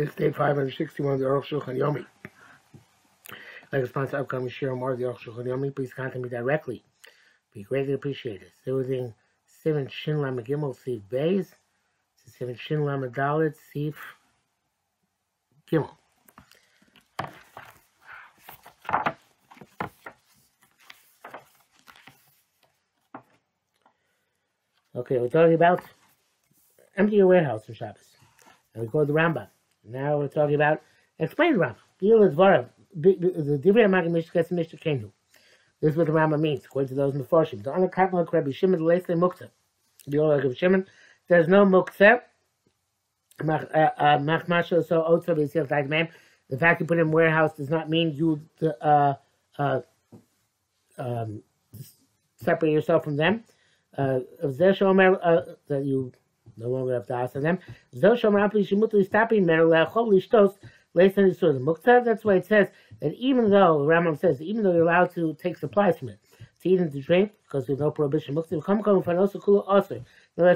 This day 561 of the Aruch Shulchan Yomi. Like a sponsor upcoming share more of the Aruch Shulchan Yomi, please contact me directly. Be greatly appreciated. Soothing Simon Shin Lama Gimel Sif Bays. Simon Shin Lama Dalit Sif Gimel. Okay, we're talking about empty your warehouse for Shabbos. And we go to the Rambam. Now we're talking about explain Rambam. Gil is Varav. The Divrei gets Mishnah Kenu. This is what the Rambam means, according to those in the Farshim. The Kaplan Rabbi Shimon Leisle Mukta. The Oleg of Shimon. There's no Mukta. Machmasha so Otsa B'Yisrael like man. The fact you put in warehouse does not mean you uh, uh, um, separate yourself from them. Uh, that you no longer have to ask them. That's why it says that even though Rambam says even though you're allowed to take supplies from it, to eat and to drink, because there's no prohibition, unless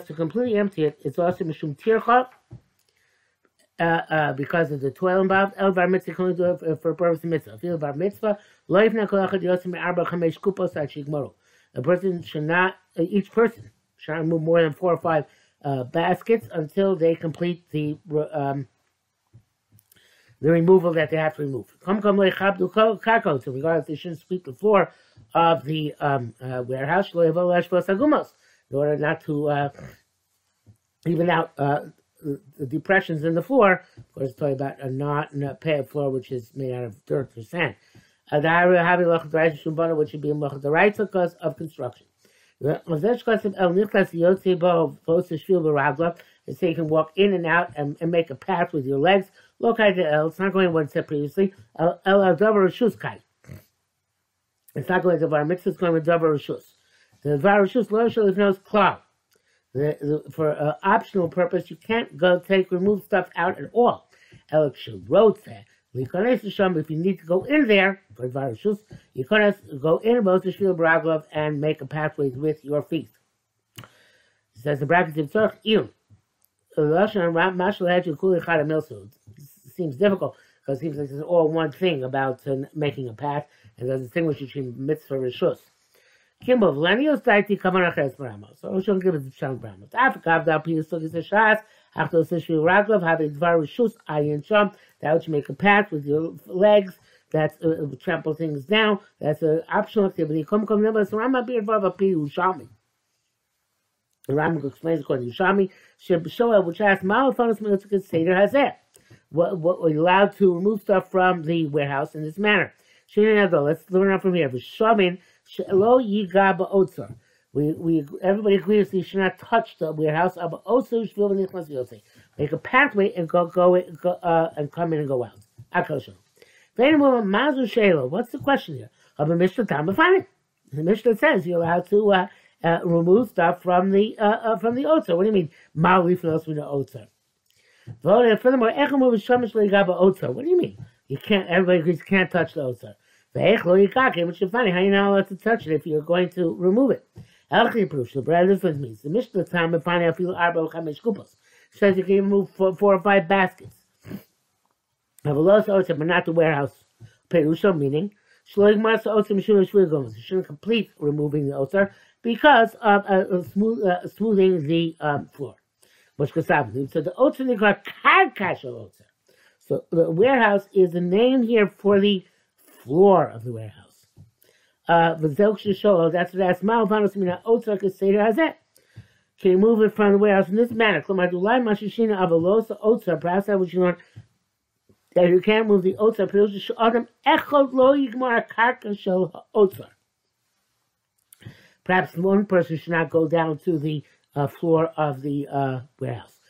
to completely empty it, it's also mishum tircha, uh, uh, because of the toil involved. El bar mitzvah can only it for purpose of mitzvah. Feel bar mitzvah, loif na kol achad yosim arba chamesh kupos ad shigmoro. A person should not, uh, each person should not move more than four or five uh, baskets until they complete the um, the removal that they have to remove. So regardless, they shouldn't sweep the floor of the um, uh, warehouse in order not to uh, even out uh, the depressions in the floor. Of course, it's talking about a not a paved floor which is made out of dirt or sand. Which should be in the right because of construction. They say you can walk in and out and, and make a path with your legs. Look at the uh, It's not going one step previously. El Davar Shuskai. It's not going to Var Mitzvah, it's going to Davar Shus. The Var Shus, Lo Shul is knows Klav. For an optional purpose, you can't go take, remove stuff out at all. El wrote that. If you need to go in there, you can go in the Shvil Baraglov and make a pathway with your feet. It says the bracket of Tzorch Iyun. Seems difficult because it seems like it's all one thing about making a path and the a distinguish between mitzvah and rishus. Kimbov, Lenios Daiti Kamaraches Baramos. So Oshon give it the Shan Baramos. Afrikav Dal Piyus Sugis Shas, Achtos Ishvi Raglov, having Dvar Rishus Ayin Sham, that which make a path with your legs, that's uh, uh, trample things down, that's an optional activity. Come, come, never, so Rama Bir Varva Pi Ushami. Rambam explains according to Ushami, Shebshoel, which asks, Malafonis Miltikas Seder Hazeh. What, what we're allowed to remove stuff from the warehouse in this manner. Let's learn out from here. V'shavin Lo yiga ba'otzar. We, we, everybody agrees that you should not touch the warehouse. Make a pathway and go, go, go uh, and come in and go out. What's the question here? Of a Mishnah The Mishnah says you're allowed to uh, uh, remove stuff from the uh, uh from the otzar. What do you mean? Ma'ali from the otzar. Furthermore, what do you mean? You can't. Everybody agrees you can't touch the otzar. Which is funny, how you not allowed to touch it if you're going to remove it. Elchi proof, the bread difference means the Mishnah time and find out feel arba chamesh kupos says you can remove four, four or five baskets. A lot of but not the warehouse. Perusha meaning shloig masa otzim shul shvigos. You shouldn't complete removing the otzar because of uh, smooth, uh, smoothing the um, floor. So the otzar nikra karkash otzar. So the warehouse is the name here for the floor of the warehouse. Uh, that's what that's Malvanos Mina Otzak Seder Hazet. Can you move it from the warehouse. In this manner? Klamadulai Mashishina Avalosa Otzar, perhaps that would you learn that you can't move the Otzar, Pirush Adam Echot Lo Yigmar Karka Shel Otzar. Perhaps one person should not go down to the uh, floor of the uh, warehouse.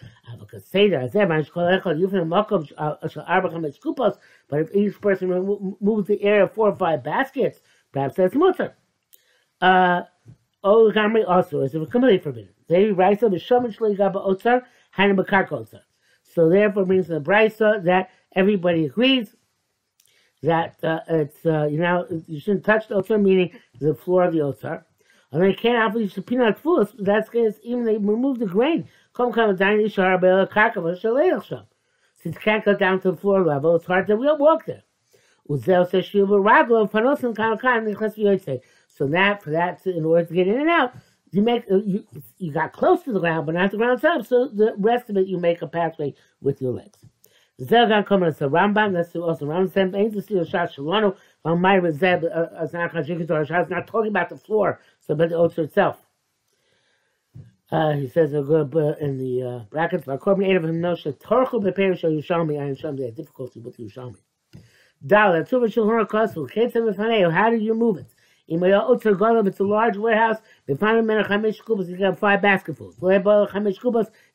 But if each person moves the area of four or five baskets, perhaps that's mutter. Uh, Gamri also is completely forbidden. They write the Shomish Ligaba Otzar, Hanim Otzar. So therefore means the Brisa that everybody agrees that uh, it's, uh, you know, you shouldn't touch the Otzar, meaning the floor of the Otzar. And they can't have these peanut fools. That's because even they remove the grain. Come, come, So since you can't go down to the floor level, it's hard to walk there. So that for that to, in order to get in and out, you make uh, you you got close to the ground, but not the ground itself. So the rest of it you make a pathway with your legs. Zelgan coming to Rambam. That's also Rambam. Ain't the steel shot shalano. On my rezeb as not not talking about the floor, so but the altar itself. Uh, he says a good uh, in the uh, brackets. According to him, no shetorchu beperish Yerushalmi. I am They have difficulty with Yerushalmi. How do you move it? Golem, it's a large warehouse, you got five basketfuls. If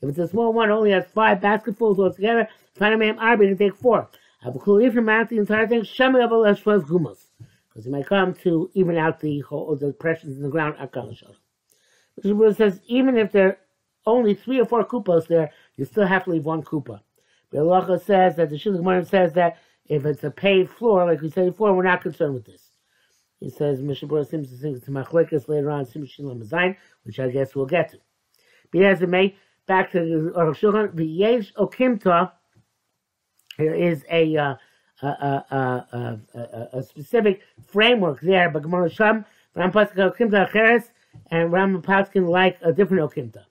it's a small one, only has five basketfuls altogether, Arbi can take four. Abukul Ifrim out the entire thing. Because he might come to even out the whole, the pressures in the ground, Akalashah. It says, even if there are only three or four kupas there, you still have to leave one kupa. Belacha says that the Shilach says that if it's a paved floor, like we said before, we're not concerned with this. He says Mishnah Berurah seems to think it's Machlekes later on, Simshin Zain, which I guess we'll get to. Be as it may, back to the Aruch Shulchan, the Yesh Okimta, there is a, uh, a, a, a, a, specific framework there, but Gemara Sham, Ram Pasuk Okimta Acheres, and Ram Paskin like a different Okimta.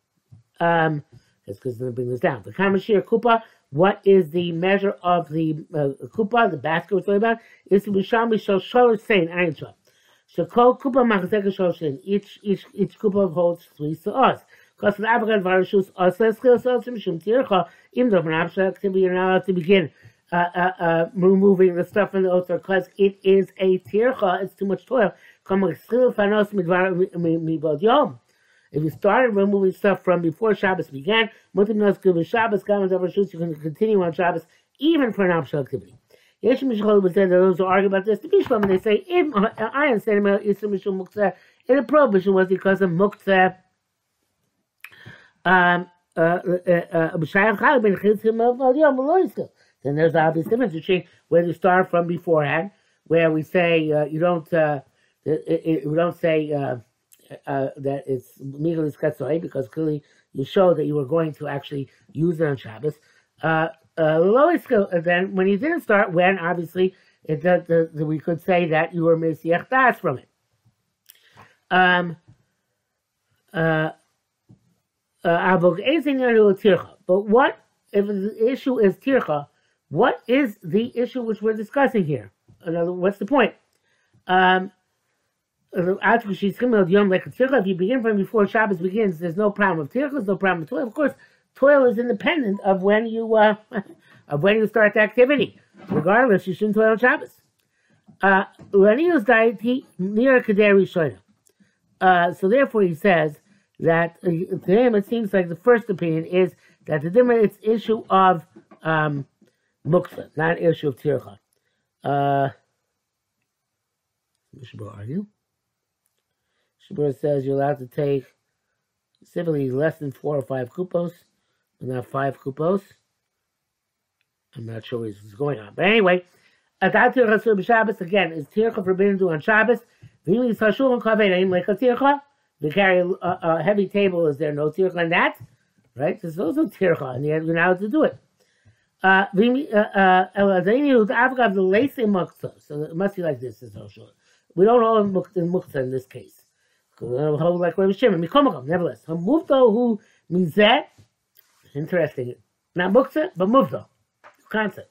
Um, that's because to bring this down. The Kamashir Kupa, what is the measure of the uh, kupa, the basket we're talking about? Is to be shami shal shalosh sein ayin shal. Shakol kupa machzek shal Each each each kupa holds three saws. Because the avogad varishus also schil saws mishum tircha. Though from abstract activity you're not allowed to begin uh, uh, uh, removing the stuff from the altar because it is a tircha. It's too much toil. Come If you started removing stuff from before Shabbos began, Mutim Shabbos, comments over shoots you can continue on Shabbos even for an optional activity. Yesh Mishchol would say that those who argue about this, the Bishlam, they say, if I understand about Yisra Mishum Muktzeh, and the prohibition was because of Muktzeh, um, uh, uh, uh, then there's the obvious difference between where you start from beforehand, where we say uh, you don't uh, we don't say uh, uh, that it's Michalis Katzoi, because clearly you show that you were going to actually use it on Shabbos. Uh, uh, then when you didn't start, when obviously it, the, the, we could say that you were Mesiach Das from it. Um, uh, uh, but what if the issue is tircha? What is the issue which we're discussing here? Another, What's the point? Um, if you begin from before Shabbos begins, there's no problem of tircha, no problem of toil. Of course, toil is independent of when you uh, of when you start the activity. Regardless, you shouldn't toil on Shabbos. Uh, uh, so therefore, he says that uh, to him it seems like the first opinion is that the different it's issue of um, muktzah, not issue of tircha. Uh, argue. Shabura says you're allowed to take simply less than four or five kupos, but not five kupos. I'm not sure what's going on. But anyway, Adat Tircha Shabbos, again, is Tircha forbidden to on Shabbos? Vili Sashul and like a Tircha. To carry a, heavy table, is there no Tircha in that? Right? There's also Tircha, and you're not allowed to do it. Uh, uh, uh, so it must be like this, We don't know in Mukta in this case nevertheless. Mufto who means that. Interesting. Not mukta, but mufto. Concept.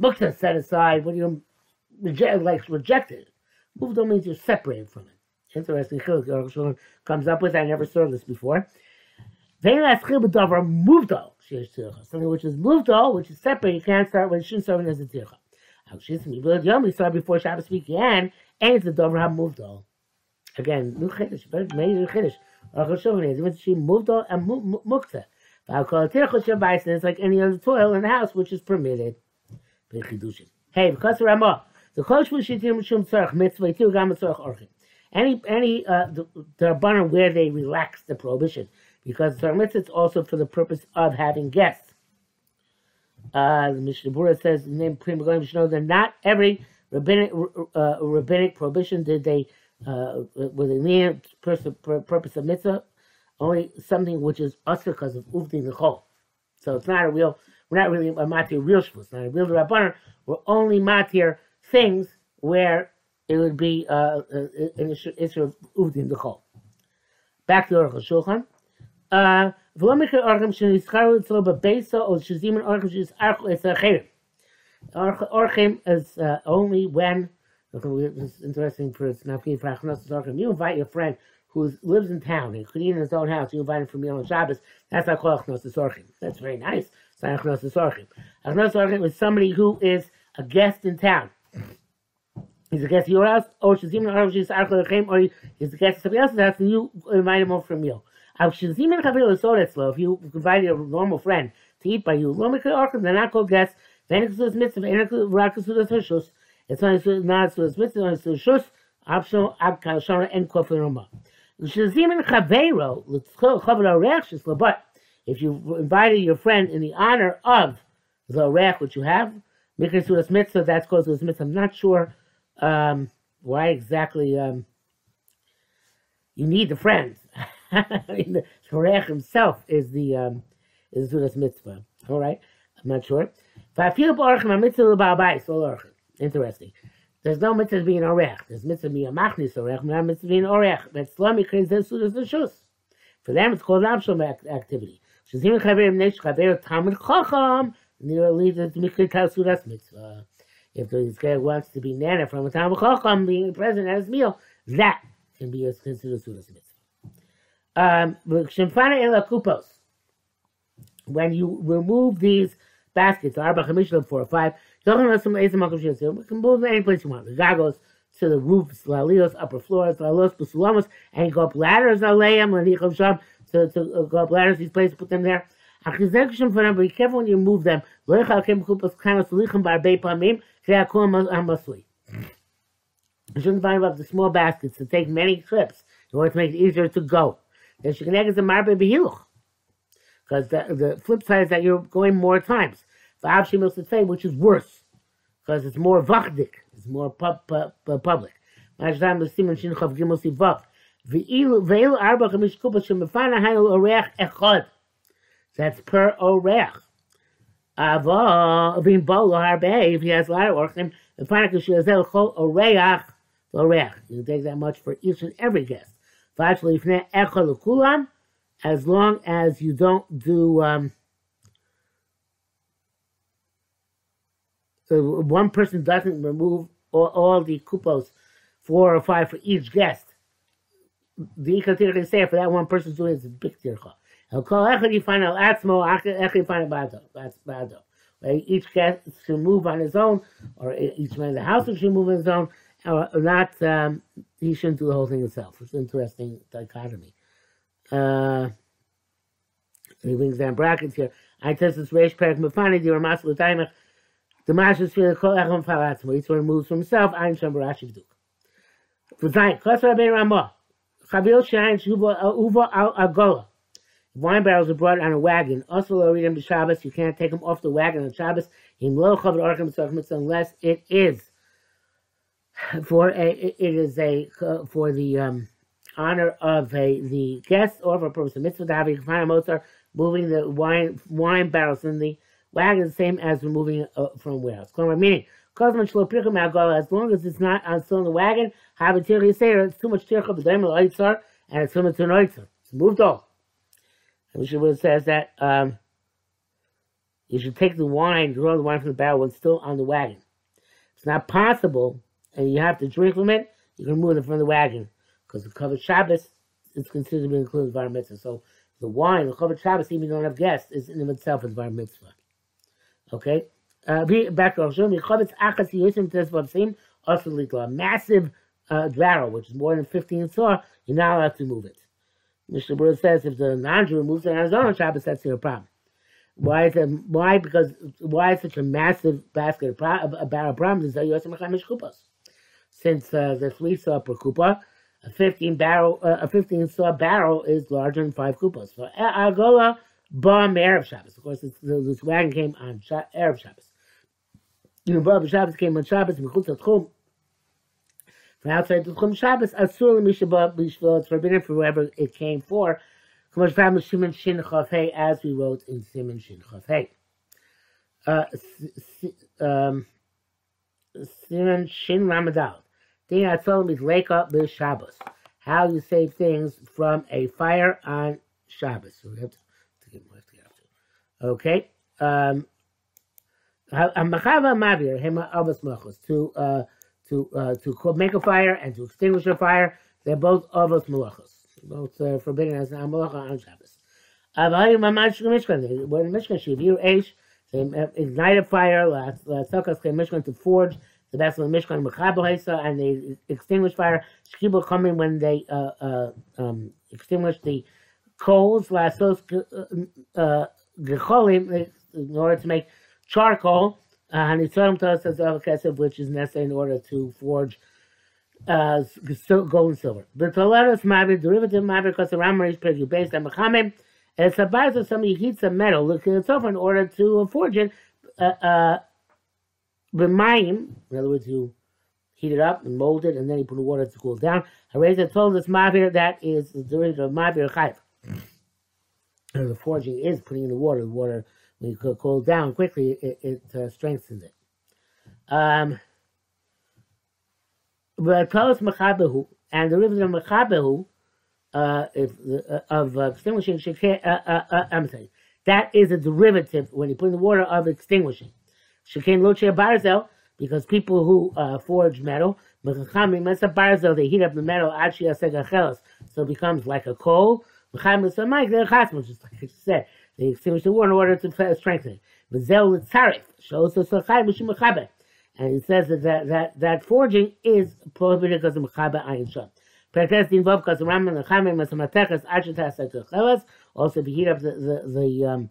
Mukta set aside when you reject, like rejected. Mufto means you're separated from it. Interesting. comes up with. I never saw this before. Mufto. Something which is mufto, which is separate. You can't start when shouldn't start as a tircha. We start before Shabbos began, and it's a dover mufto. Again, new chiddush, very major chiddush. Is when she moved on and mukta. It's like any other toil in the house which is permitted. Hey, because Ramah, the coach was shitim shum tzarch mitzvah tu gam tzarch orchim. Any any uh the, the where they relax the prohibition because tzarch mitzvah is also for the purpose of having guests. Uh, the Mishnah Berurah says, name Prima Goyim should know that not every rabbinic uh, rabbinic prohibition did they uh, uh a their purpose of mitzvah, only something which is usher because of uvdi dechol, So it's not a real, we're not really a matir real shvus, not a real rabbaner. We're only matir things where it would be uh, uh an issue of uvdi lichol. Back to Orach Shulchan. Uh, Orchim is uh, only when it's interesting for Orchim, you invite your friend who lives in town and could eat in his own house, you invite him for meal on Shabbos, that's not called Achnos Orchim. That's very nice. It's not Achnos Orchim. Achnos Orchim is somebody who is a guest in town. He's a guest at your house, or even or he's a guest at somebody else's house, and you invite him over for a meal. If you invite a normal friend to eat by you, they're not called guests. Ich so das Mitzvah, wenn ich rak das Schuss, it's not so not so das Mitzvah, it's so Schuss, abso ab kashana en kofin roma. Shazim and Chaveiro, Chavero Rech but if you invited your friend in the honor of the Rech, which you have, Mikra Sudas Mitzvah, that's called Sudas Mitzvah. I'm not sure um, why exactly um, you need the friends. I mean, the Rech himself is the um, is Sudas Mitzvah. All right, I'm not sure. Interesting. There's no mitzvah being orech. There's mitzvah being a machnis orech, not mitzvah being orech. But Islamic is this the shus. For them, it's called abshom activity. Shazim chaverim nesh chaver tamid chacham. Near leads to mikri tasuras mitzvah. If this guy wants to be nana from a tamid chacham being present at his meal, that can be considered sudas mitzvah. Um, when you remove these baskets, arba chamishlam, four or five. You can move any place you want. The gagos to the roofs, lalios, upper floors, lalos, busulamos, and go up ladders, aleim, lanichom sham, to, to uh, go up ladders, these places, put them there. Achizekshim for them, be careful when you move them. Lo kem kupas kanos lichem barbei pamim, kreakul amasui. You shouldn't find up the small baskets to take many trips in order to make it easier to go. Then she can egg the marbe behiluch. Because the, the flip side is that you're going more times. Which is worse. Because it's more vachdik. It's more pub, pub, pub, public. That's per oreach. Ava, being bolo harbe, if he has a lot of orchim, kishiazel chol oreach. You can take that much for each and every guest. Actually, as long as you don't do um, so one person doesn't remove all, all the kupos, four or five for each guest. The Ikatir say for that one person doing it's a big tircha. El kol echad yifan al atzmo, echad yifan bado. Each guest should move on his own, or each man in the house should move on his own, or not. Um, he shouldn't do the whole thing himself. It's an interesting dichotomy. Uh, he brings down brackets here. I test this Reish Perak Mefani, the Ramas L'Taimach, the Mashas Fil Kol Echon Falatzmo. Each one moves from himself. Ein Shem Barashi V'duk. V'zayin, Kos Rabbein Ramah. Chavil Shayin Shuva Uva Al Agola. Wine barrels are brought on a wagon. Also, lo read them Shabbos. You can't take them off the wagon on Shabbos. Unless it is for a it is a for the um, honor of a the guest or for a purpose of mitzvah. Can find a Mozart moving the wine wine barrels in the wagon, the same as removing uh, from warehouse. Meaning, as long as it's not on still in the wagon, have a tircha say it's too much tircha b'daim and it's similar to an oitzer. It's moved off. And Mishnah says that um, you should take the wine, draw the wine from the barrel when it's still on the wagon. It's not possible, and you have to drink from it. You can move it from the wagon because the covered Shabbos is considered to be included in mitzvah. So the wine, the Chavat Shabbos, even don't have guests, is in itself a bar mitzvah. Okay? Uh, back to Roshon, Chavetz Achas Yosim Tesvasim, also Litla. A massive uh, barrel, which is more than 15 saw, you're not allowed to move it. Mishnah Berurah says if the non-Jew moves it on his own Shabbos, that's your problem. Why is it, why? Because why is such a massive basket of a barrel problem? Is that Since uh, the three saw per kupa, a 15 barrel, uh, a 15 saw barrel is larger than five kupas. For Agola, Bam Erev Shabbos. Of course, this, this wagon came on Erev Shabbos. You know, Shabbos came on Shabbos. From outside the Tchum Shabbos, Asur Mishabah Bishvil, it's forbidden for whoever it came for. Kamash Pam Shimon Shin Chafei, as we wrote in Simon Shin Chafei. uh, um, Siman Shin Ramadal. Told him is with Shabbos. How you save things from a fire on Shabbos. So we have to, to get more to get up to. Okay. Um, to uh, to uh, to make a fire and to extinguish a fire. They're both Avos Malachos, both uh, forbidden as a Malacha on Shabbos. When Mishkan Shivir Eish, they ignite a fire, Mishkan to forge the vessel of Mishkan Mechabohesa, and they extinguish fire. Shkibul coming when they uh, uh, um, extinguish the coals, Lasos uh, Gecholim, in order to make charcoal. Uh, Hanitzorim tells us of kesef, which is necessary in order to forge uh, gold and silver. The Toledos Mavir, derivative Mavir, because the Ramar is based on Mechamim, and it's a about that somebody heats a metal, looking at in order to forge it. Uh, uh, B'mayim, in other words, you heat it up and mold it, and then you put the water to cool down. Hareza told us Mavir, that is the derivative of Mavir Chayv. The forging is putting in the water. The water, when you cool down quickly, it, it uh, strengthens it. Um, but Mechabehu, and the derivative of Mechabehu, uh, if, uh, of uh, extinguishing uh, uh, uh, I'm saying that is a derivative when you put in the water of extinguishing. Shekain loche barzel because people who uh, forge metal, barzel they heat up the metal actually so it becomes like a coal. Mechamim, they're Which is like I said, they extinguish the war in order to strengthen it. V'zel tzarif shows us a and he says that that, that, that forging is prohibited because of mechabe ayin sham. Pertes din vav because Ram and Chamim and Samateches achitas chelas. Also, you heat up the the the, um,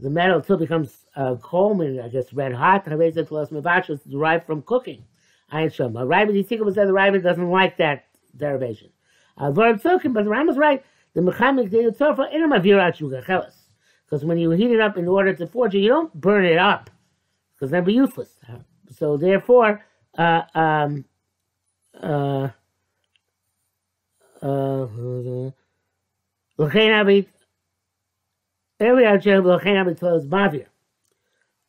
the metal it becomes uh, cold, and I guess red hot. Harezet telas mevash is derived from cooking. Ayin sham. A Rabbi Yitzchak said the Rabbi doesn't like that derivation. Uh, but the Ram was right. The mechamic de yitzorfa in a mavirat chelas. Because when you heat it up in order to forge it, you don't burn it up because that'd be useless. So therefore, uh, um, uh, uh,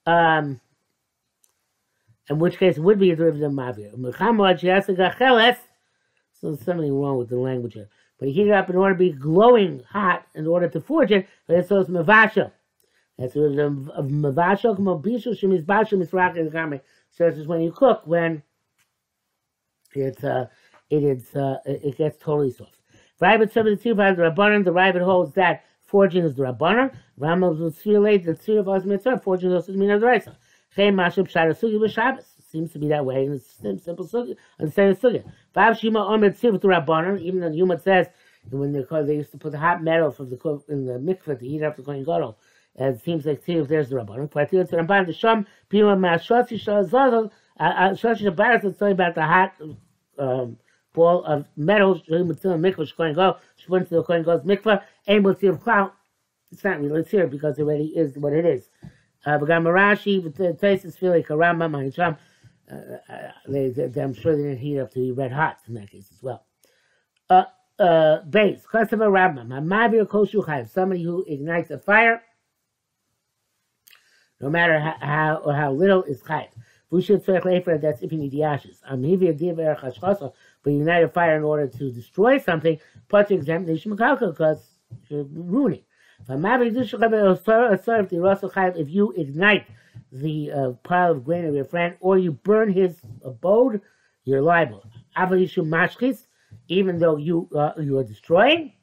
um, in which case it would be a derivative of mavir. So there's something wrong with the language here. But he heat it up in order to be glowing hot in order to forge it, but so it's mavasha. That's what of, mavasha, mabishu, shemis basha, misrak, and So this is when you cook, when it's, uh, it is uh, it gets totally soft. Rabbit 72 by the Rabbanan, the Rabbit holds that forging is the Rabbanan. Rambam will late the three of us mitzvah, forging is also the meaning of the Raisa. Chay Mashab Shara Sugi b'Shabbos. Seems to be that way in the simple sugi, understanding sugi. Vav Shima Omer Tziv the Rabbanan, even the Yuma says when they they used to put the hot metal from the in the mikveh to heat up the kohen gadol. It seems like if there's the rabbanon. Kvartir to Ramban the Sham Pima Shabaras is talking about the hot um, ball of metal, mikvah, going go, went to the Kohen Gadol's mikvah, and with your cloud. It's not really here because it already is what it is. Uh, but Marashi, the places feel like a Rambam, Mahisham, they, they, I'm sure they didn't heat up to be red hot in that case as well. Uh, uh, base, customer Rambam, Mavir Koshu Chayiv, somebody who ignites a fire, no matter how, how or how little is Chayiv. Vushit Tzorech Lefer, that's if you need the ashes. Amhivir Div Erech Hashchasa, but a fire in order to destroy something, you exempt Nishim because you're ruining. If you ignite the uh, pile of grain of your friend, or you burn his abode, you're liable. Even though you uh, you are destroying.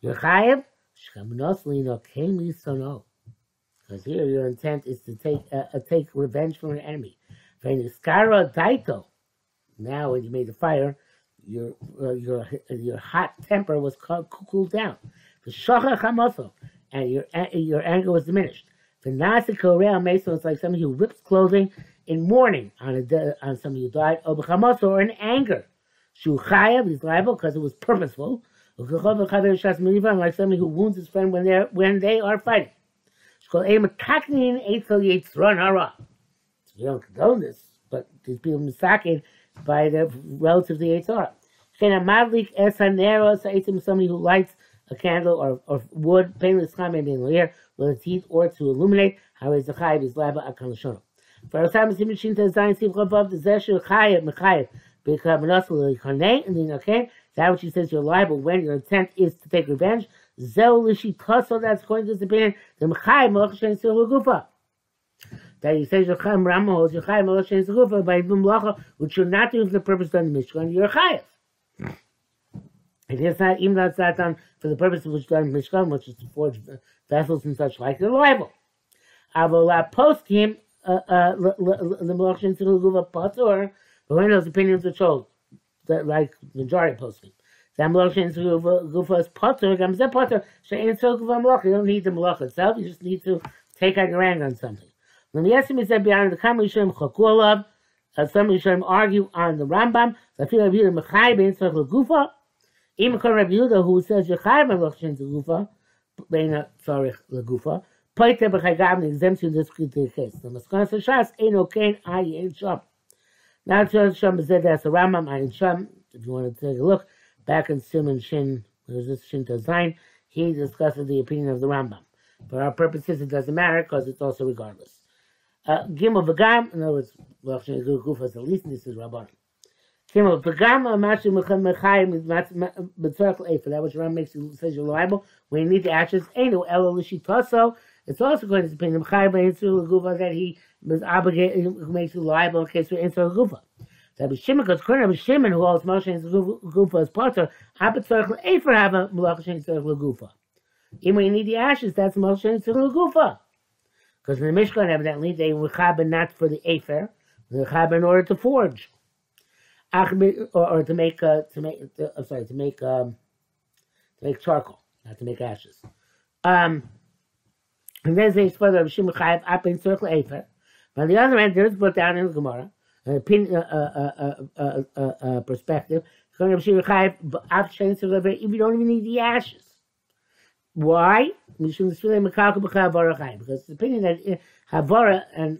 You're chayiv. Because here your intent is to take uh, uh, take revenge from an enemy. daito. Now, when you made the fire, your uh, your your hot temper was cooled down. And your your anger was diminished. The nasa koreal mason is like somebody who rips clothing in mourning on a on somebody who died, or chamoso, or in anger. Shu chayav is liable because it was purposeful. Like somebody who wounds his friend when they when they are fighting. So we don't condone this, but these people mistaken by the relative to the Eitzah. Somebody who lights a candle or, or wood, painless maybe in the air, with its heat or to illuminate. How is the chayiv is laba akan l'shono. For our time, Sim Shinta Zayin Sim Chabav, the Zeshu Chayiv Mechayiv, because Manasul Likaneh, and then okay, that which he says you're liable when your intent is to take revenge. Zel Lishi Tasso, that's according to opinion, the Mechayiv Melech Shen Sil Gufa. That he says Yochayim Rama holds Yochayim Melech Shen Sil Gufa by Ibn Melacha, which you're not doing for the purpose of the Mishkan, you're Chayiv. It is not even though it's not done for the purpose of which done Mishkan, which is to forge vessels and such like, they're liable. Avola post him the uh, uh, Malach Shen Sil Gufa Patur, but when those opinions are hold, that like majority posting. That Malach Shen Sil Gufa is Patur, Gam Zeh Patur, Shein Sil Gufa Malach. You don't need the Malach itself, you just need to take out your anger on something. When the estimate said beyond the Kam Yishem Chakulav, uh, some Yishem argue on the Rambam, I feel like you're Mechai Ben Sil Gufa, even Rabbi Yehuda, who says Yechai Malach Shen Sil Gufa, Beina Tzarich Legufa, Poiter b'chagam the exemption this case. The maskana for Shas ain't okay. I ain't sham. Now to sham is that's a Rambam. I ain't sham. If you want to take a look back in Simon Shin, there's this Shin Zayin. He discusses the opinion of the Rambam. For our purposes, it doesn't matter because it's also regardless. Gimel v'gam. In other words, well, Gufas at least this is Rabbanim. Gimel v'gam. Mashu mechayim b'tzarech le'efer. That which Rambam makes you says you're liable when you need the ashes. No elo l'shitaso. It's also going to be the Mechai B'Yitzur Gufa that he was obligated, who makes you liable in case of Yitzur Gufa. That was Shimon, because according to Shimon, who holds Moshe and Gufa as Potter, Abatzarech L'Efer have a Melach Shen Tzarech Even when you need the ashes, that's Moshe and L'Gufa. Because in the Mishkan, evidently, they were chaber not for the afer, they were chaber in order to forge. Or, or to make, uh, to make, to, I'm sorry, to make, um, to make charcoal, not to make ashes. Um, and then they explain Rabbi Shimon Chayev up in circle Efer. But on the other hand, there is put down in the Gemara an opinion, uh, uh, uh, perspective. Rabbi Shimon Chayev up chains of if you don't even need the ashes. Why? Because it's the opinion that eh, Havara and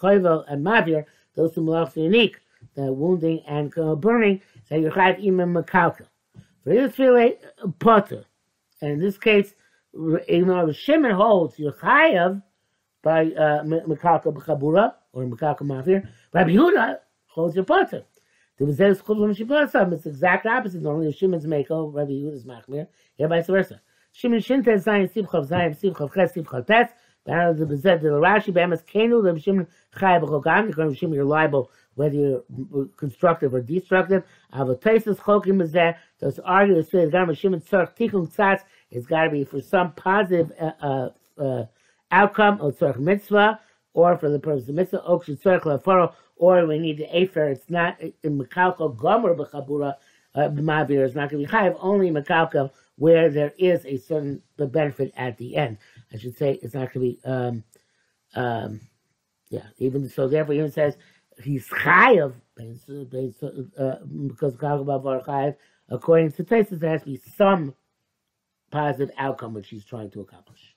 Chayvel and Mavir, those two malachs are unique, the wounding and uh, burning, that you're chayiv imam makalka. For this really uh, potter, and in this case, even though Shimon holds you're chayav by uh, Mekaka B'chabura or Mekaka Mafir, Rabbi Yehuda holds your potter. There was It's the exact opposite. Normally, Shimon's Meko, Rabbi Yehuda's Machmir, here vice versa. Shimon Shinta Zayin Sivchav Zayin Sivchav Ches Sivchav Tes. Banner the Bezed the Rashi Be'emes Kenu Rabbi Shimon Chayav B'chogam. According to Shimon, you're liable whether you're constructive or destructive. Avotesis Chokim Bezeh. Those argue the Sfei Gam Shimon Tzarch Tikun Tzatz it's got to be for some positive uh, uh, uh outcome of tzorch mitzvah, or for the purpose of mitzvah, or tzorch lefaro, or we need the afer. It's not in mekalko gomer b'chabura uh, b'mavir. It's not going to be chayiv. Only mekalko where there is a certain benefit at the end. I should say it's not going to be. Um, um, yeah, even so. Therefore, even says he's chayiv uh, because according to Tesis, there has to be some positive outcome which he's trying to accomplish.